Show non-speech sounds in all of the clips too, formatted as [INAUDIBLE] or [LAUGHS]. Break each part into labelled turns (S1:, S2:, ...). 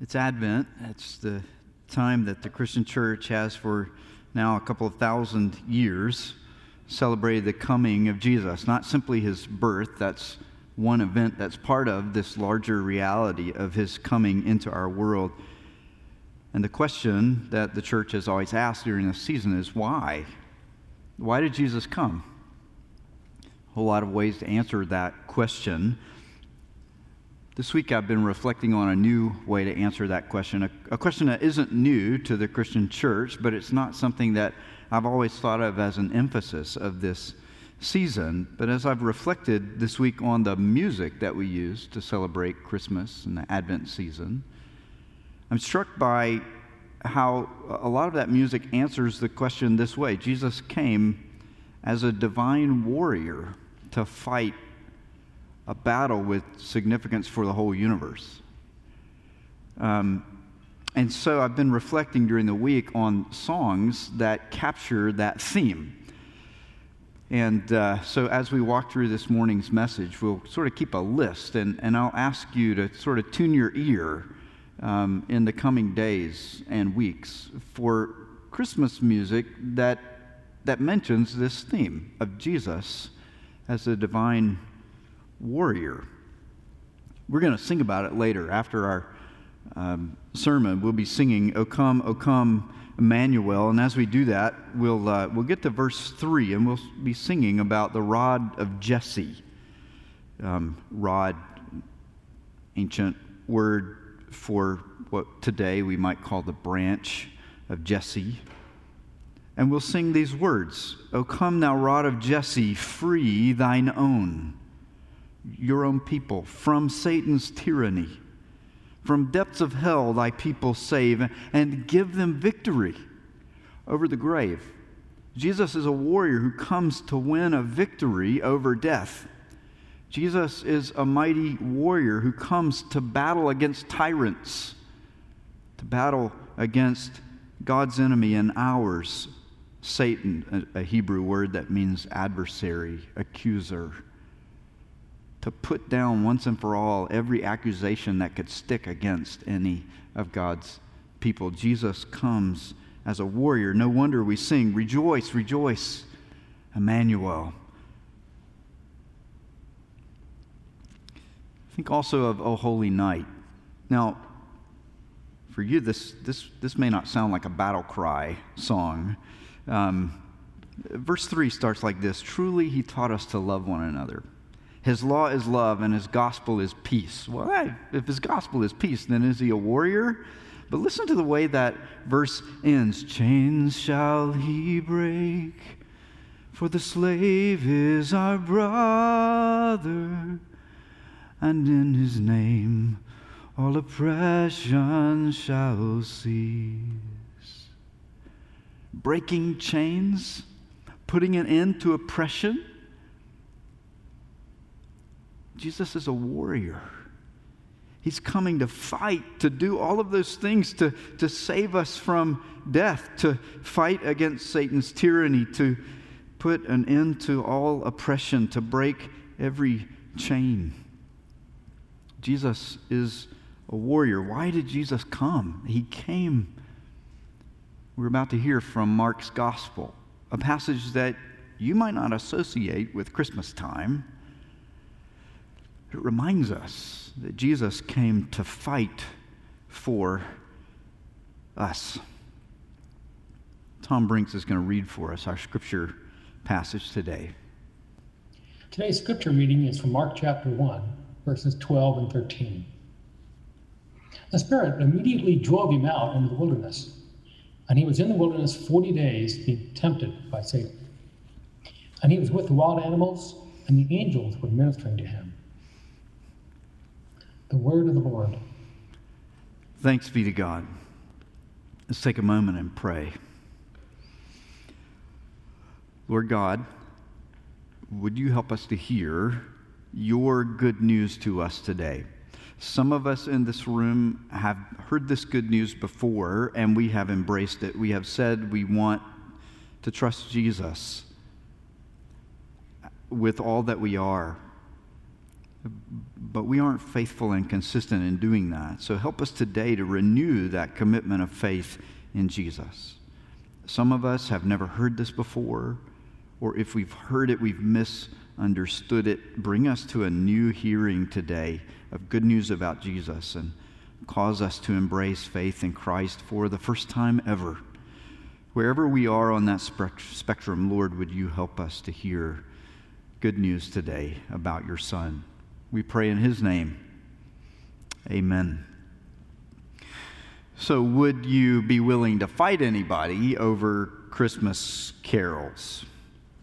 S1: It's Advent. It's the time that the Christian church has for now a couple of thousand years celebrated the coming of Jesus. Not simply his birth, that's one event that's part of this larger reality of his coming into our world. And the question that the church has always asked during this season is why? Why did Jesus come? A whole lot of ways to answer that question. This week I've been reflecting on a new way to answer that question, a, a, question that isn't new to the Christian church, but it's not something that I've always thought of as an emphasis of this season. But as I've reflected this week on the music that we use to celebrate Christmas and the Advent season, I'm struck by how a lot of that music answers the question this way Jesus came as a divine warrior to fight a battle with significance for the whole universe. Um, and so I've been reflecting during the week on songs that capture that theme. And uh, so as we walk through this morning's message, we'll sort of keep a list, and, and I'll ask you to sort of tune your ear um, in the coming days and weeks for Christmas music that, that mentions this theme of Jesus as a divine warrior. We're going to sing about it later after our um, sermon. We'll be singing, O come, O come, Emmanuel. And as we do that, we'll, uh, we'll get to verse 3 and we'll be singing about the rod of Jesse. Um, rod, ancient word for what today we might call the branch of Jesse. And we'll sing these words O come, thou rod of Jesse, free thine own your own people from Satan's tyranny. From depths of hell, thy people save and give them victory over the grave. Jesus is a warrior who comes to win a victory over death. Jesus is a mighty warrior who comes to battle against tyrants, to battle against God's enemy and ours, Satan, a, Hebrew word that means adversary, accuser to put down once and for all every accusation that could stick against any of God's people. Jesus comes as a warrior. No wonder we sing, Rejoice, rejoice, Emmanuel. Think also of O Holy Night. Now, for you, this, this, this may not sound like a battle cry song. Um, verse 3 starts like this Truly, he taught us to love one another. His law is love and his gospel is peace. Well, if his gospel is peace, then is he a warrior? But listen to the way that verse ends Chains shall he break, for the slave is our brother, and in his name all oppression shall cease. Breaking chains, putting an end to oppression Jesus is a warrior. He's coming to fight, to do all of those things, to, to save us from death, to fight against Satan's tyranny, to put an end to all oppression, to break every chain. Jesus is a warrior. Why did Jesus come? He came. We're about to hear from Mark's gospel, a passage that you might not associate with Christmas time. It reminds us that Jesus came to fight for us. Tom Brinks is going to read for us our scripture passage today.
S2: Today's scripture reading is from Mark chapter 1, verses 12 and 13. The Spirit immediately drove him out into the wilderness, and he was in the wilderness 40 days being tempted by Satan. And he was with the wild animals, and the angels were ministering to him. The word of the Lord.
S1: Thanks be to God. Let's take a moment and pray. Lord God, would you help us to hear your good news to us today? Some of us in this room have heard this good news before and we have embraced it. We have said we want to trust Jesus with all that we are. But we aren't faithful and consistent in doing that. So help us today to renew that commitment of faith in Jesus. Some of us have never heard this before, or if we've heard it, we've misunderstood it. Bring us to a new hearing today of good news about Jesus and cause us to embrace faith in Christ for the first time ever. Wherever we are on that spectrum, Lord, would you help us to hear good news today about your Son? We pray in his name. Amen. So, would you be willing to fight anybody over Christmas carols?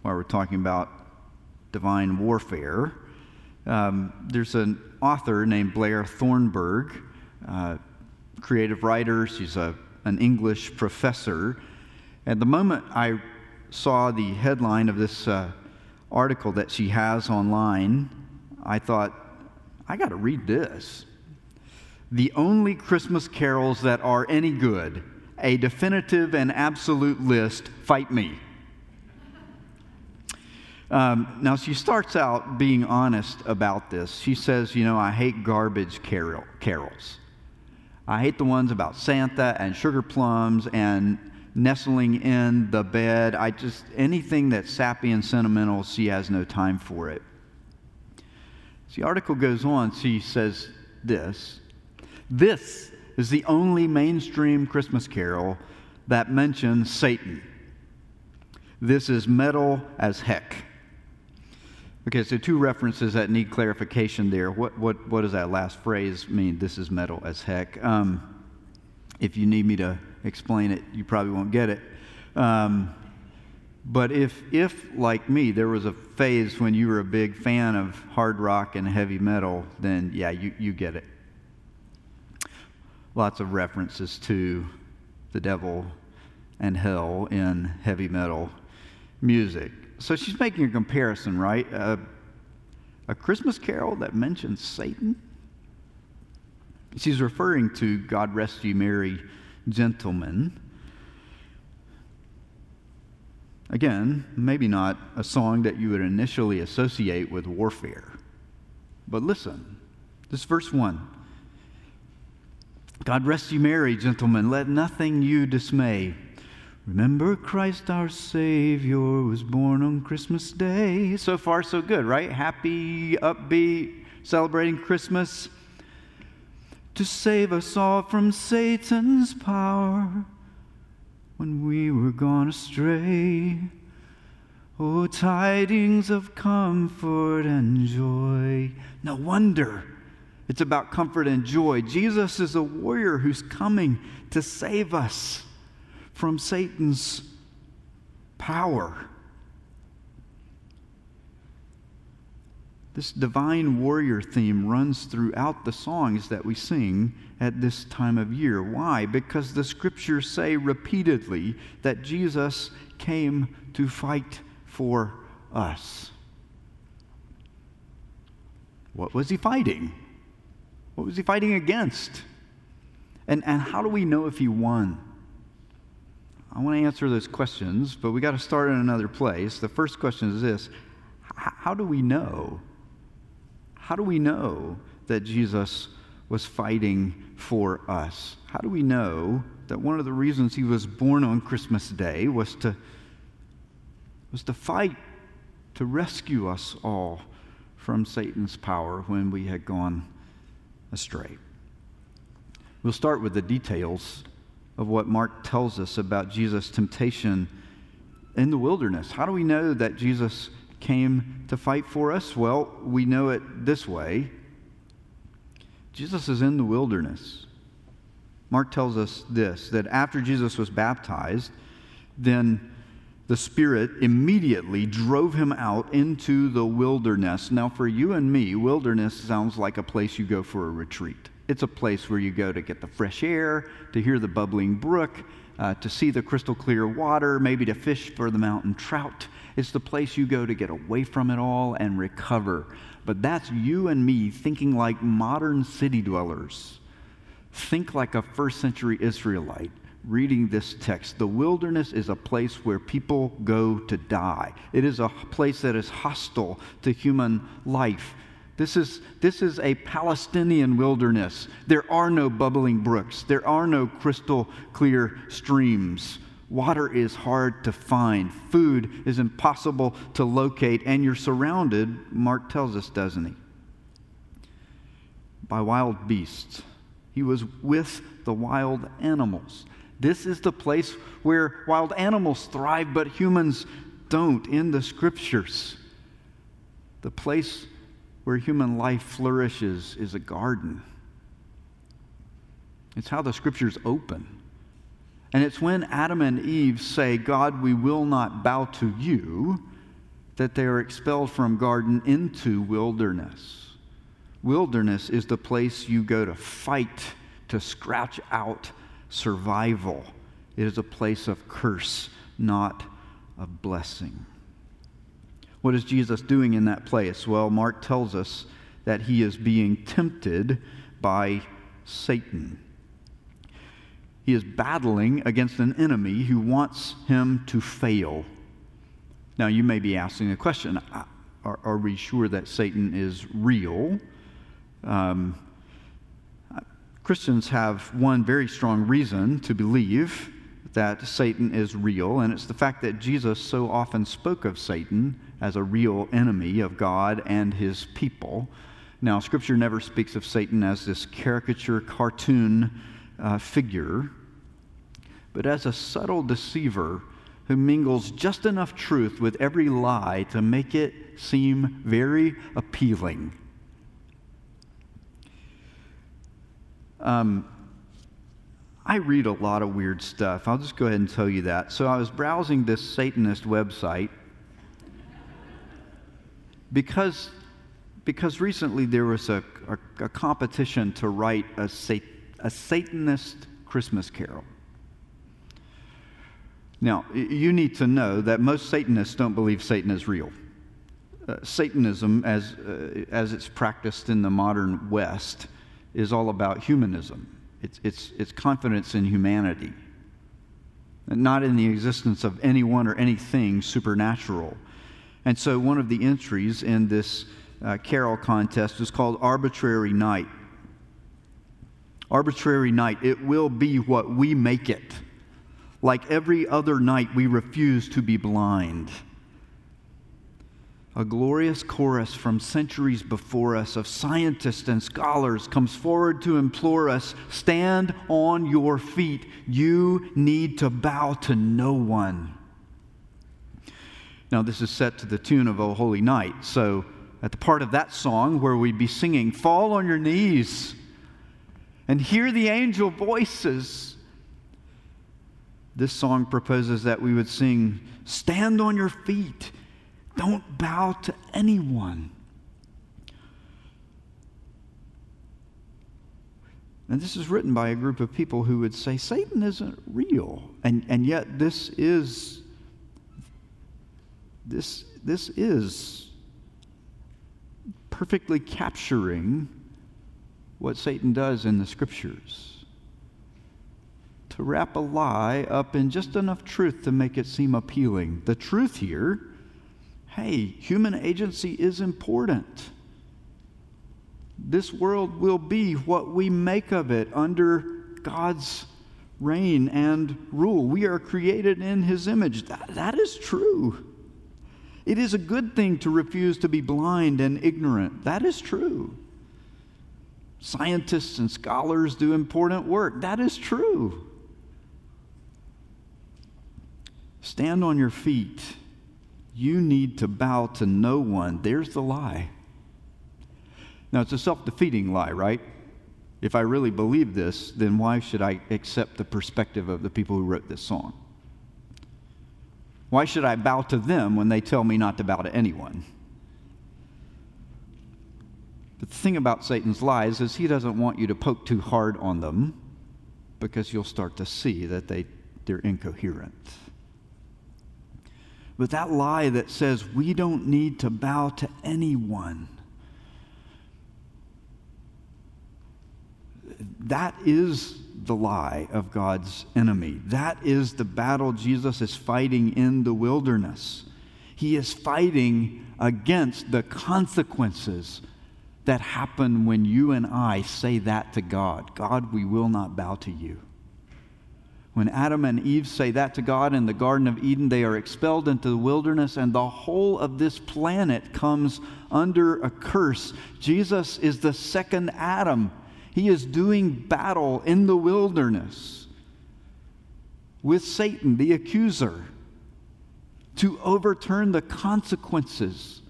S1: While we're talking about divine warfare, um, there's an author named Blair Thornburgh, uh, creative writer. She's a, an English professor. At the moment I saw the headline of this uh, article that she has online, I thought, I got to read this. The only Christmas carols that are any good, a definitive and absolute list, fight me. Um, now, she starts out being honest about this. She says, You know, I hate garbage carol, carols. I hate the ones about Santa and sugar plums and nestling in the bed. I just, anything that's sappy and sentimental, she has no time for it. The article goes on, she says this This is the only mainstream Christmas carol that mentions Satan. This is metal as heck. Okay, so two references that need clarification there. What, what, what does that last phrase mean? This is metal as heck. Um, if you need me to explain it, you probably won't get it. Um, but if, if, like me, there was a phase when you were a big fan of hard rock and heavy metal, then yeah, you, you get it. Lots of references to the devil and hell in heavy metal music so she's making a comparison, right? Uh, a Christmas carol that mentions Satan. She's referring to God Rest You Merry Gentlemen. Again, maybe not a song that you would initially associate with warfare. But listen, this verse 1. God rest you merry, gentlemen. Let nothing you dismay. Remember, Christ our Savior was born on Christmas Day. So far, so good, right? Happy, upbeat, celebrating Christmas. To save us all from Satan's power when we were gone astray. Oh, tidings of comfort and joy. No wonder it's about comfort and joy. Jesus is a warrior who's coming to save us from Satan's power. This divine warrior theme runs throughout the songs that we sing at this time of year. Why? Because the scriptures say repeatedly that Jesus came to fight for us. What was he fighting? What was he fighting against? And, and how do we know if he won? I want to answer those questions, but we got to start in another place. The first question is this How do we know? How do we know that Jesus was fighting for us? How do we know that one of the reasons he was born on Christmas Day was to, was to fight to rescue us all from Satan's power when we had gone astray? We'll start with the details of what Mark tells us about Jesus' temptation in the wilderness. How do we know that Jesus came to fight for us? Well, we know it this way Jesus is in the wilderness. Mark tells us this that after Jesus was baptized, then the Spirit immediately drove him out into the wilderness. Now, for you and me, wilderness sounds like a place you go for a retreat. It's a place where you go to get the fresh air, to hear the bubbling brook, uh, to see the crystal clear water, maybe to fish for the mountain trout. It's the place you go to get away from it all and recover. But that's you and me thinking like modern city dwellers. Think like a first century Israelite reading this text. The wilderness is a place where people go to die, it is a place that is hostile to human life. This is, this is a Palestinian wilderness. There are no bubbling brooks, there are no crystal clear streams. Water is hard to find, food is impossible to locate, and you're surrounded, Mark tells us, doesn't he? By wild beasts. He was with the wild animals. This is the place where wild animals thrive, but humans don't in the scriptures. The place where human life flourishes is a garden. It's how the scriptures open. And it's when Adam and Eve say, God, we will not bow to you, that they are expelled from garden into wilderness. Wilderness is the place you go to fight, to scratch out survival. It is a place of curse, not of blessing. What is Jesus doing in that place? Well, Mark tells us that he is being tempted by Satan. He is battling against an enemy who wants him to fail. Now, you may be asking the question are, are we sure that Satan is real? Um, Christians have one very strong reason to believe that Satan is real, and it's the fact that Jesus so often spoke of Satan as a real enemy of God and his people. Now, Scripture never speaks of Satan as this caricature cartoon uh, figure, but as a subtle deceiver who mingles just enough truth with every lie to make it seem very appealing. Um, I read a lot of weird stuff. I'll just go ahead and tell you that. So I was browsing this Satanist website because, because recently there was a, a, a competition to write a, sat, a Satanist Christmas carol. Now, you need to know that most Satanists don't believe Satan is real. Uh, Satanism, as, uh, as it's practiced in the modern West, is all about humanism. It's, it's, it's confidence in humanity, not in the existence of anyone or anything supernatural. And so one of the entries in this uh, carol contest is called Arbitrary Night. Arbitrary night, it will be what we make it. Like every other night, we refuse to be blind. A glorious chorus from centuries before us of scientists and scholars comes forward to implore us stand on your feet. You need to bow to no one. Now, this is set to the tune of O Holy Night. So, at the part of that song where we'd be singing, Fall on your knees and hear the angel voices. This song proposes that we would sing, Stand on your feet. Don't bow to anyone. And this is written by a group of people who would say Satan isn't real. And, and yet, this is this, this is perfectly capturing what Satan does in the scriptures. To wrap a lie up in just enough truth to make it seem appealing. The truth here hey, human agency is important. This world will be what we make of it under God's reign and rule. We are created in His image. That, that is true. It is a good thing to refuse to be blind and ignorant. That is true. Scientists and scholars do important work. That is true. Stand on your feet. You need to bow to no one. There's the lie. Now, it's a self defeating lie, right? If I really believe this, then why should I accept the perspective of the people who wrote this song? Why should I bow to them when they tell me not to bow to anyone? Thing about Satan's lies is he doesn't want you to poke too hard on them because you'll start to see that they, they're incoherent. But that lie that says we don't need to bow to anyone, that is the lie of God's enemy. That is the battle Jesus is fighting in the wilderness. He is fighting against the consequences that happen when you and I say that to God God, we will not bow to you. When Adam and Eve say that to God in the Garden of Eden, they are expelled into the wilderness, and the whole of this planet comes under a curse. Jesus is the second Adam. He is doing battle in the wilderness with Satan, the accuser, to overturn the consequences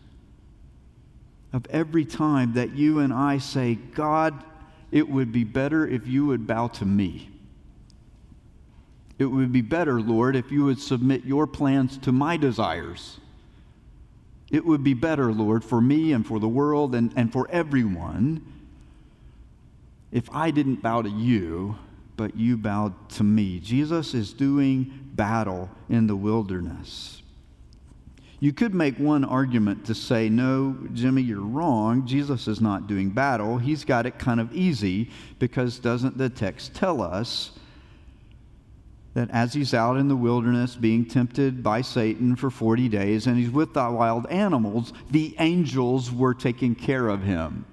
S1: of every time that you and I say, God, it would be better if you would bow to me. It would be better, Lord, if you would submit your plans to my desires. It would be better, Lord, for me and for the world and, and for everyone if I didn't bow to you, but you bowed to me. Jesus is doing battle in the wilderness. You could make one argument to say, no, Jimmy, you're wrong. Jesus is not doing battle. He's got it kind of easy because doesn't the text tell us that as he's out in the wilderness being tempted by Satan for 40 days and he's with the wild animals, the angels were taking care of him.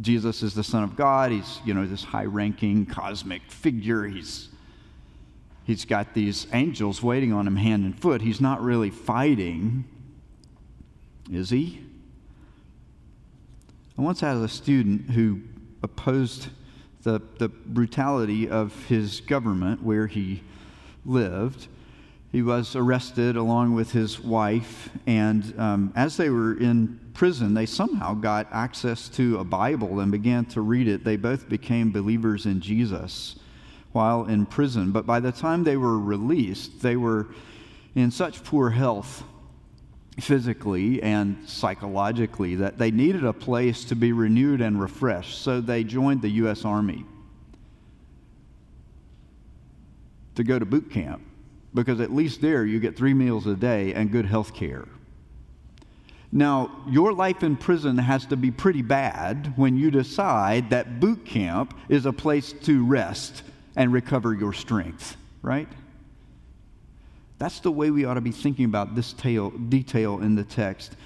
S1: Jesus is the Son of God. He's, you know, this high ranking cosmic figure. He's, he's got these angels waiting on him hand and foot. He's not really fighting, is he? I once had a student who opposed the, the brutality of his government where he lived. He was arrested along with his wife, and um, as they were in prison, they somehow got access to a Bible and began to read it. They both became believers in Jesus while in prison. But by the time they were released, they were in such poor health physically and psychologically that they needed a place to be renewed and refreshed. So they joined the U.S. Army to go to boot camp because at least there you get three meals a day and good health care. Now, your life in prison has to be pretty bad when you decide that boot camp is a place to rest and recover your strength, right? That's the way we ought to be thinking about this tale, detail in the text.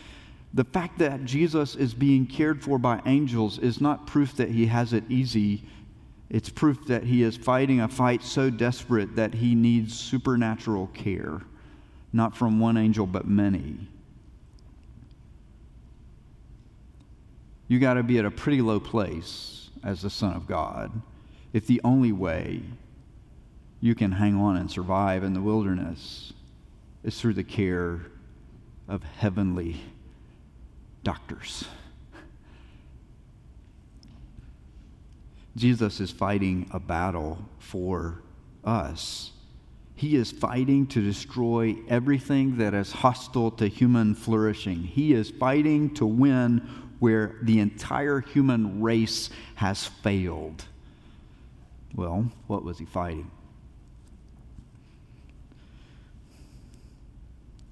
S1: The fact that Jesus is being cared for by angels is not proof that he has it easy. It's proof that he is fighting a fight so desperate that he needs supernatural care, not from one angel, but many. You got to be at a pretty low place as the Son of God if the only way you can hang on and survive in the wilderness is through the care of heavenly doctors. Jesus is fighting a battle for us. He is fighting to destroy everything that is hostile to human flourishing. He is fighting to win where the entire human race has failed. Well, what was he fighting?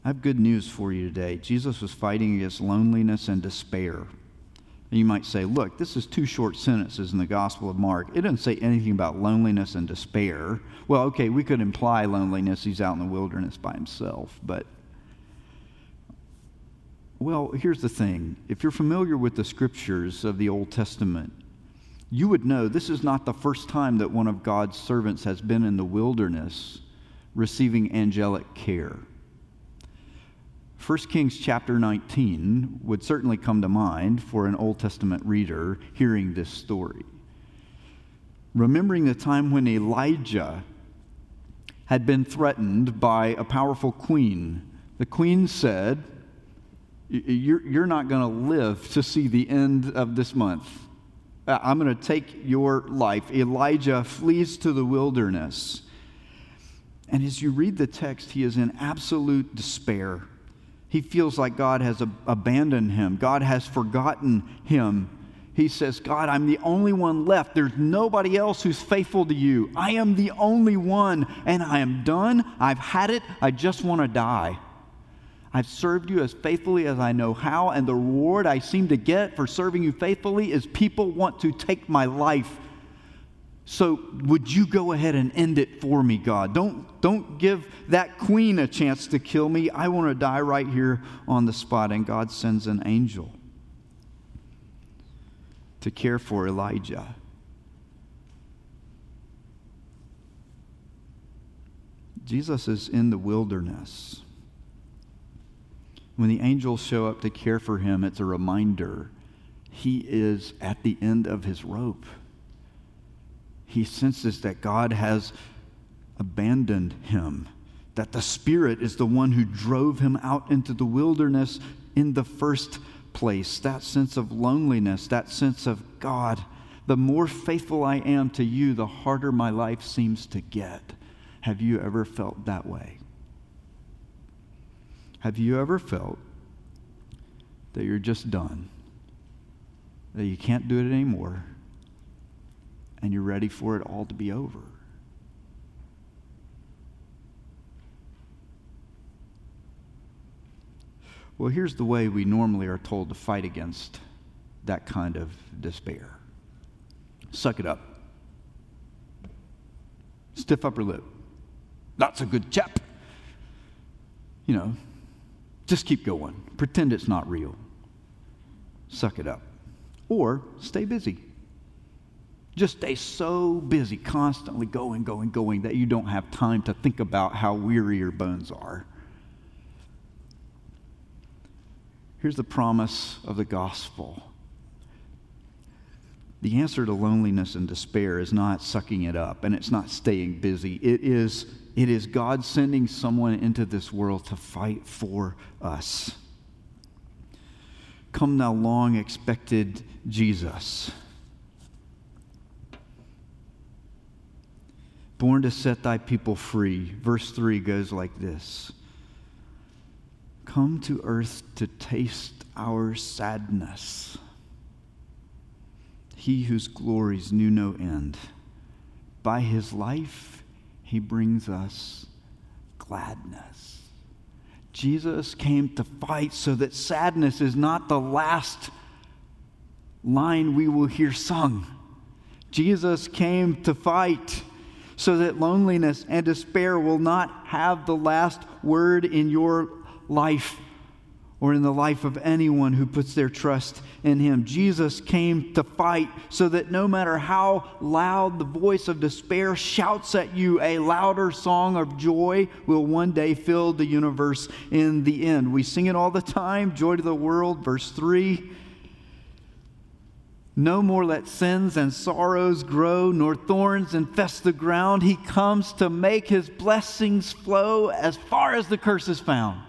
S1: I have good news for you today. Jesus was fighting against loneliness and despair. And you might say, look, this is two short sentences in the Gospel of Mark. It doesn't say anything about loneliness and despair. Well, okay, we could imply loneliness. He's out in the wilderness by himself. But, well, here's the thing if you're familiar with the scriptures of the Old Testament, you would know this is not the first time that one of God's servants has been in the wilderness receiving angelic care. 1 Kings chapter 19 would certainly come to mind for an Old Testament reader hearing this story. Remembering the time when Elijah had been threatened by a powerful queen, the queen said, You're not going to live to see the end of this month. Uh, I'm going to take your life. Elijah flees to the wilderness. And as you read the text, he is in absolute despair he feels like God has abandoned him, God has forgotten him. He says, God, I'm the only one left. There's nobody else who's faithful to you. I am the only one, and I am done. I've had it. I just want to die. I've served you as faithfully as I know how, and the reward I seem to get for serving you faithfully is people want to take my life so would you go ahead and end it for me, God? Don't, don't give that queen a chance to kill me. I want to die right here on the spot. And God sends an angel. to care for Elijah. Jesus is in the wilderness. When the angels show up to care for him, it's a reminder he is at the end of his rope. He senses that God has abandoned him, that the Spirit is the one who drove him out into the wilderness in the first place. That sense of loneliness, that sense of God, the more faithful I am to you, the harder my life seems to get. Have you ever felt that way? Have you ever felt that you're just done? That you can't do it anymore? And you're ready for it all to be over? Well, here's the way we normally are told to fight against that kind of despair suck it up, stiff upper lip. That's a good chap. You know, just keep going. Pretend it's not real. Suck it up. Or stay busy. Just stay so busy, constantly going, going, going, that you don't have time to think about how weary your bones are. Here's the promise of the gospel the answer to loneliness and despair is not sucking it up and it's not staying busy. It is, it is God sending someone into this world to fight for us. Come now, long expected Jesus. Born to set thy people free. Verse 3 goes like this Come to earth to taste our sadness he whose glories knew no end. By his life, he brings us gladness. Jesus came to fight so that sadness is not the last line we will hear sung. Jesus came to fight so that loneliness and despair will not have the last word in your life or in the life of anyone who puts their trust in him. Jesus came to fight so that no matter how loud the voice of despair shouts at you, a louder song of joy will one day fill the universe in the end. We sing it all the time Joy to the world, verse 3. No more let sins and sorrows grow, nor thorns infest the ground. He comes to make his blessings flow as far as the curse is found.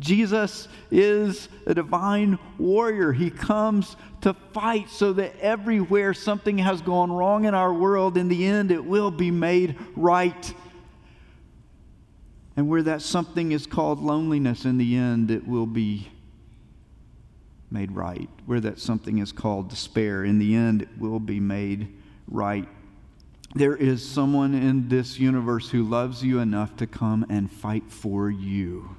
S1: Jesus is a divine warrior. He comes to fight so that everywhere something has gone wrong in our world, in the end, it will be made right. And where that something is called loneliness, in the end, it will be made right. Where that something is called despair, in the end, it will be made right. There is someone in this universe who loves you enough to come and fight for you.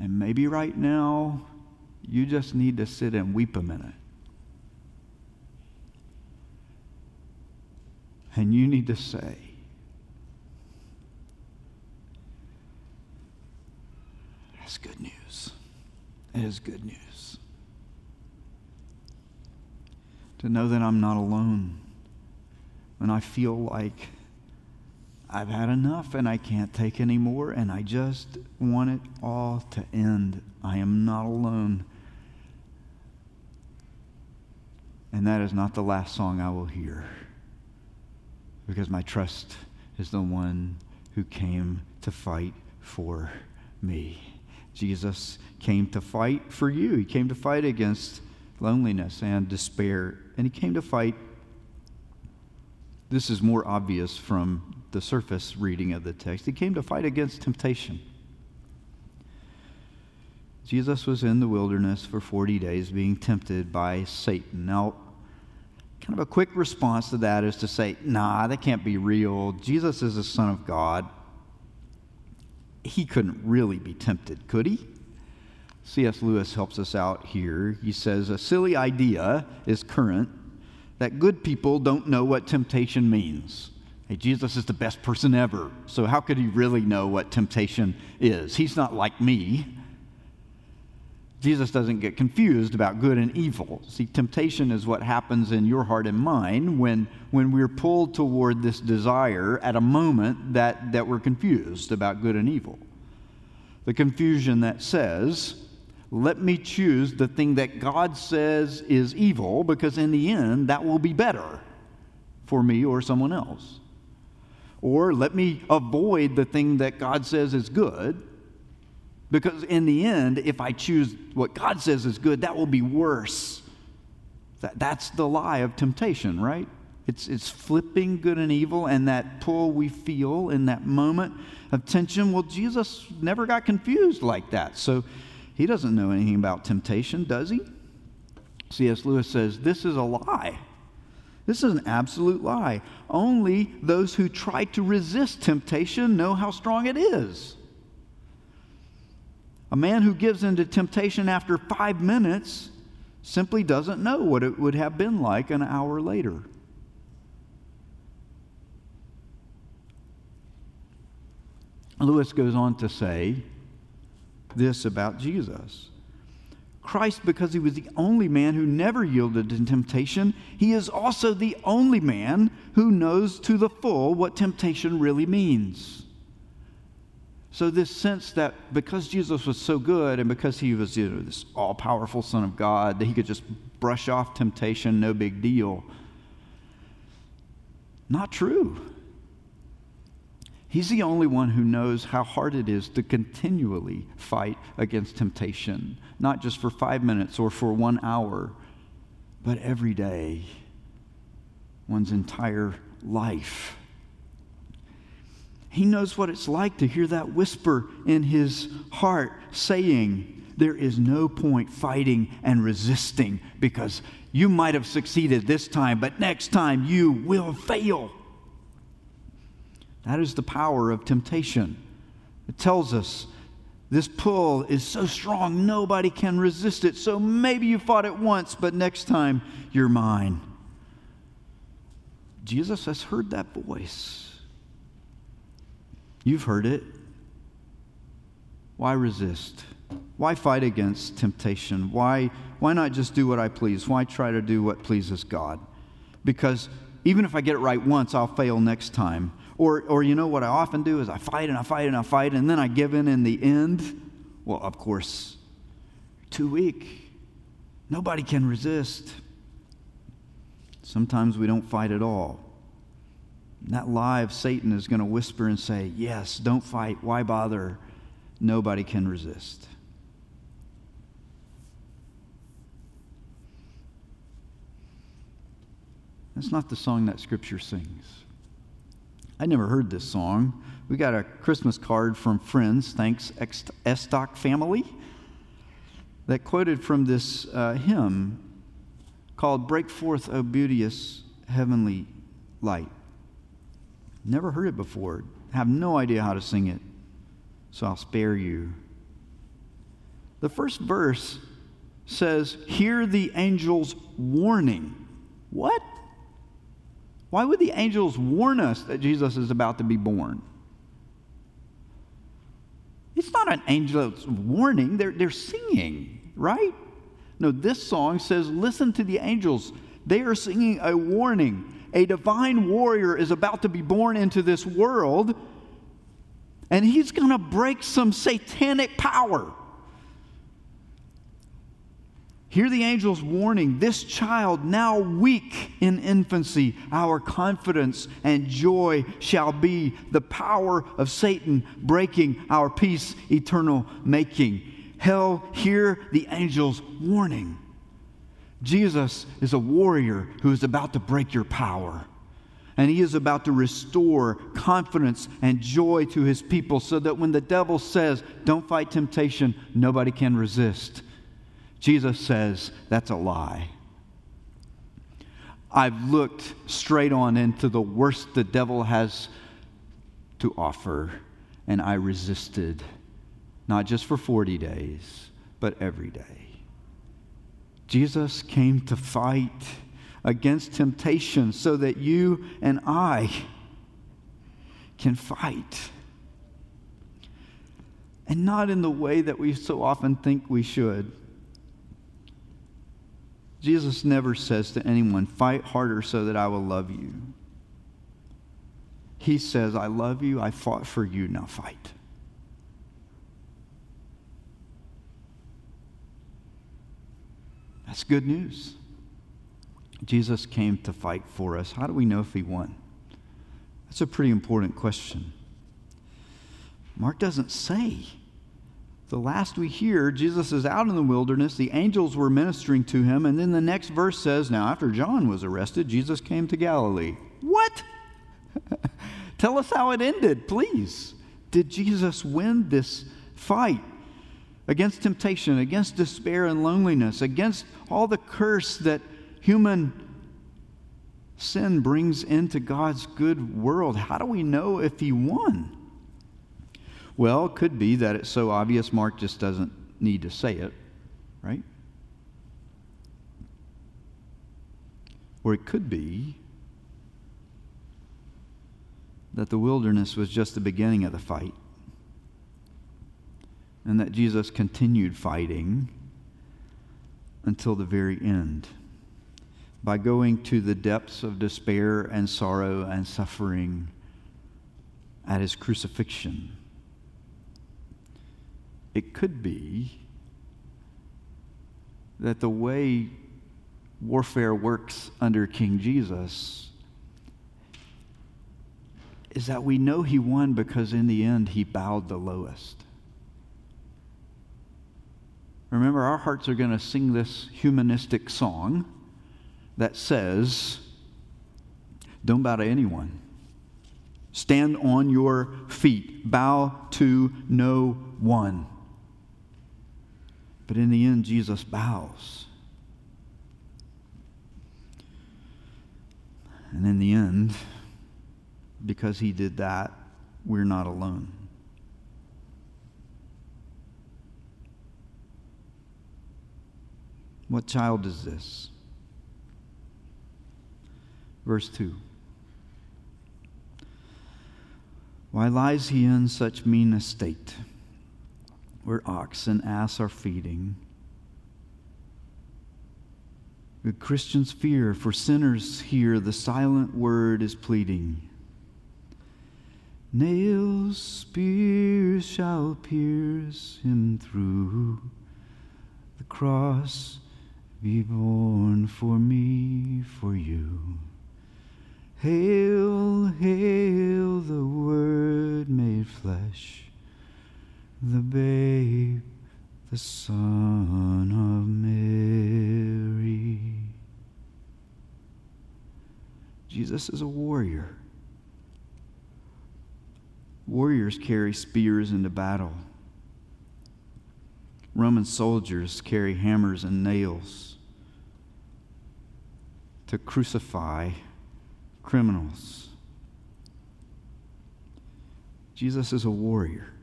S1: And maybe right now, you just need to sit and weep a minute. And you need to say, That's good news. It is good news. To know that I'm not alone when I feel like I've had enough and I can't take anymore and I just want it all to end. I am not alone. And that is not the last song I will hear because my trust is the one who came to fight for me. Jesus came to fight for you. He came to fight against loneliness and despair. And he came to fight. This is more obvious from the surface reading of the text. He came to fight against temptation. Jesus was in the wilderness for 40 days being tempted by Satan. Now, kind of a quick response to that is to say, nah, that can't be real. Jesus is the Son of God. He couldn't really be tempted, could he? C.S. Lewis helps us out here. He says, A silly idea is current that good people don't know what temptation means. Hey, Jesus is the best person ever, so how could he really know what temptation is? He's not like me. Jesus doesn't get confused about good and evil. See, temptation is what happens in your heart and mind when, when we're pulled toward this desire at a moment that, that we're confused about good and evil. The confusion that says, let me choose the thing that God says is evil because in the end that will be better for me or someone else. Or let me avoid the thing that God says is good because in the end, if I choose what God says is good, that will be worse. That, that's the lie of temptation, right? It's, it's flipping good and evil and that pull we feel in that moment of tension. Well, Jesus never got confused like that. So he doesn't know anything about temptation, does he? C.S. Lewis says this is a lie. This is an absolute lie. Only those who try to resist temptation know how strong it is. A man who gives in to temptation after five minutes simply doesn't know what it would have been like an hour later. Lewis goes on to say this about Jesus. Christ, because he was the only man who never yielded to temptation, he is also the only man who knows to the full what temptation really means. So, this sense that because Jesus was so good and because he was you know, this all powerful Son of God, that he could just brush off temptation, no big deal. Not true. He's the only one who knows how hard it is to continually fight against temptation, not just for five minutes or for one hour, but every day, one's entire life. He knows what it's like to hear that whisper in his heart saying, There is no point fighting and resisting because you might have succeeded this time, but next time you will fail. That is the power of temptation. It tells us this pull is so strong, nobody can resist it. So maybe you fought it once, but next time you're mine. Jesus has heard that voice. You've heard it. Why resist? Why fight against temptation? Why, why not just do what I please? Why try to do what pleases God? Because even if I get it right once, I'll fail next time. Or, or you know what I often do is I fight and I fight and I fight, and then I give in in the end. Well, of course, too weak. Nobody can resist. Sometimes we don't fight at all. That lie of Satan is going to whisper and say, Yes, don't fight. Why bother? Nobody can resist. That's not the song that Scripture sings. I never heard this song. We got a Christmas card from friends, thanks Estock family, that quoted from this uh, hymn called Break Forth, O Beauteous Heavenly Light. Never heard it before. Have no idea how to sing it. So I'll spare you. The first verse says, Hear the angel's warning. What? Why would the angels warn us that Jesus is about to be born? It's not an angel's warning, they're, they're singing, right? No, this song says, Listen to the angels. They are singing a warning a divine warrior is about to be born into this world, and he's going to break some satanic power. Hear the angel's warning this child, now weak in infancy, our confidence and joy shall be the power of Satan breaking our peace eternal making. Hell, hear the angel's warning. Jesus is a warrior who is about to break your power. And he is about to restore confidence and joy to his people so that when the devil says, Don't fight temptation, nobody can resist. Jesus says, That's a lie. I've looked straight on into the worst the devil has to offer, and I resisted, not just for 40 days, but every day. Jesus came to fight against temptation so that you and I can fight. And not in the way that we so often think we should. Jesus never says to anyone, Fight harder so that I will love you. He says, I love you, I fought for you, now fight. That's good news. Jesus came to fight for us. How do we know if he won? That's a pretty important question. Mark doesn't say. The last we hear, Jesus is out in the wilderness. The angels were ministering to him. And then the next verse says, Now, after John was arrested, Jesus came to Galilee. What? [LAUGHS] Tell us how it ended, please. Did Jesus win this fight against temptation, against despair and loneliness, against all the curse that human sin brings into God's good world? How do we know if he won? Well, it could be that it's so obvious Mark just doesn't need to say it, right? Or it could be that the wilderness was just the beginning of the fight and that Jesus continued fighting until the very end by going to the depths of despair and sorrow and suffering at his crucifixion it could be that the way warfare works under King Jesus is that we know he won because in the end he bowed the lowest. Remember, our hearts are going to sing this humanistic song that says, Don't bow to anyone. Stand on your feet. Bow to no one. But in the end, Jesus bows. And in the end, because he did that, we're not alone. What child is this? Verse 2. Why lies he in such mean estate? Where ox and ass are feeding. Good Christians fear, for sinners here the silent word is pleading. Nails, spears shall pierce him through. The cross be borne for me, for you. Hail, hail, the Word made flesh the babe, the Son of Mary. Jesus is a warrior. Warriors carry spears into battle. Roman soldiers carry hammers and nails to crucify criminals. Jesus is a warrior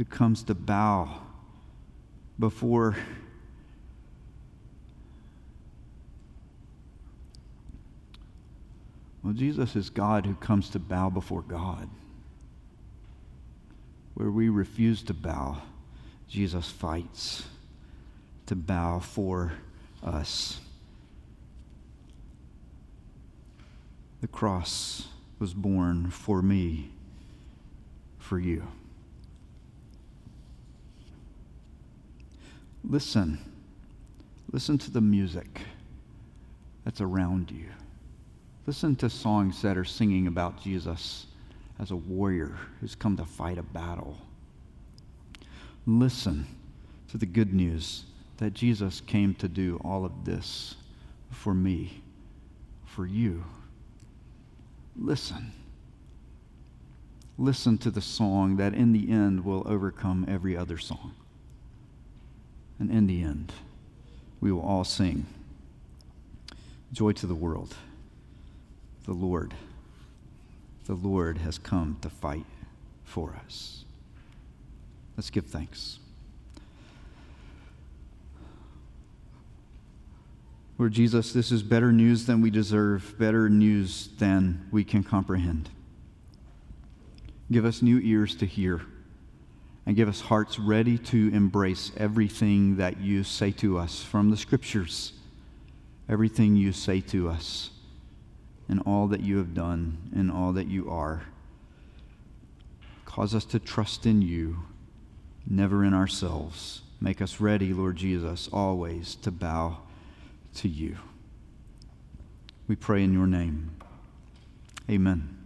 S1: who comes to bow before Well, Jesus is God who comes to bow before God. Where we refuse to bow, Jesus fights to bow for us. The cross was borne for me, for you. Listen. Listen to the music that's around you. Listen to songs that are singing about Jesus as a warrior who's come to fight a battle. Listen to the good news that Jesus came to do all of this for me, for you. Listen. Listen to the song that in the end will overcome every other song. And in the end, we will all sing Joy to the world. The Lord, the Lord has come to fight for us. Let's give thanks. Lord Jesus, this is better news than we deserve, better news than we can comprehend. Give us new ears to hear and give us hearts ready to embrace everything that you say to us from the scriptures, everything you say to us, and all that you have done and all that you are. Cause us to trust in you, never in ourselves. Make us ready, Lord Jesus, always to bow to you. We pray in your name. Amen.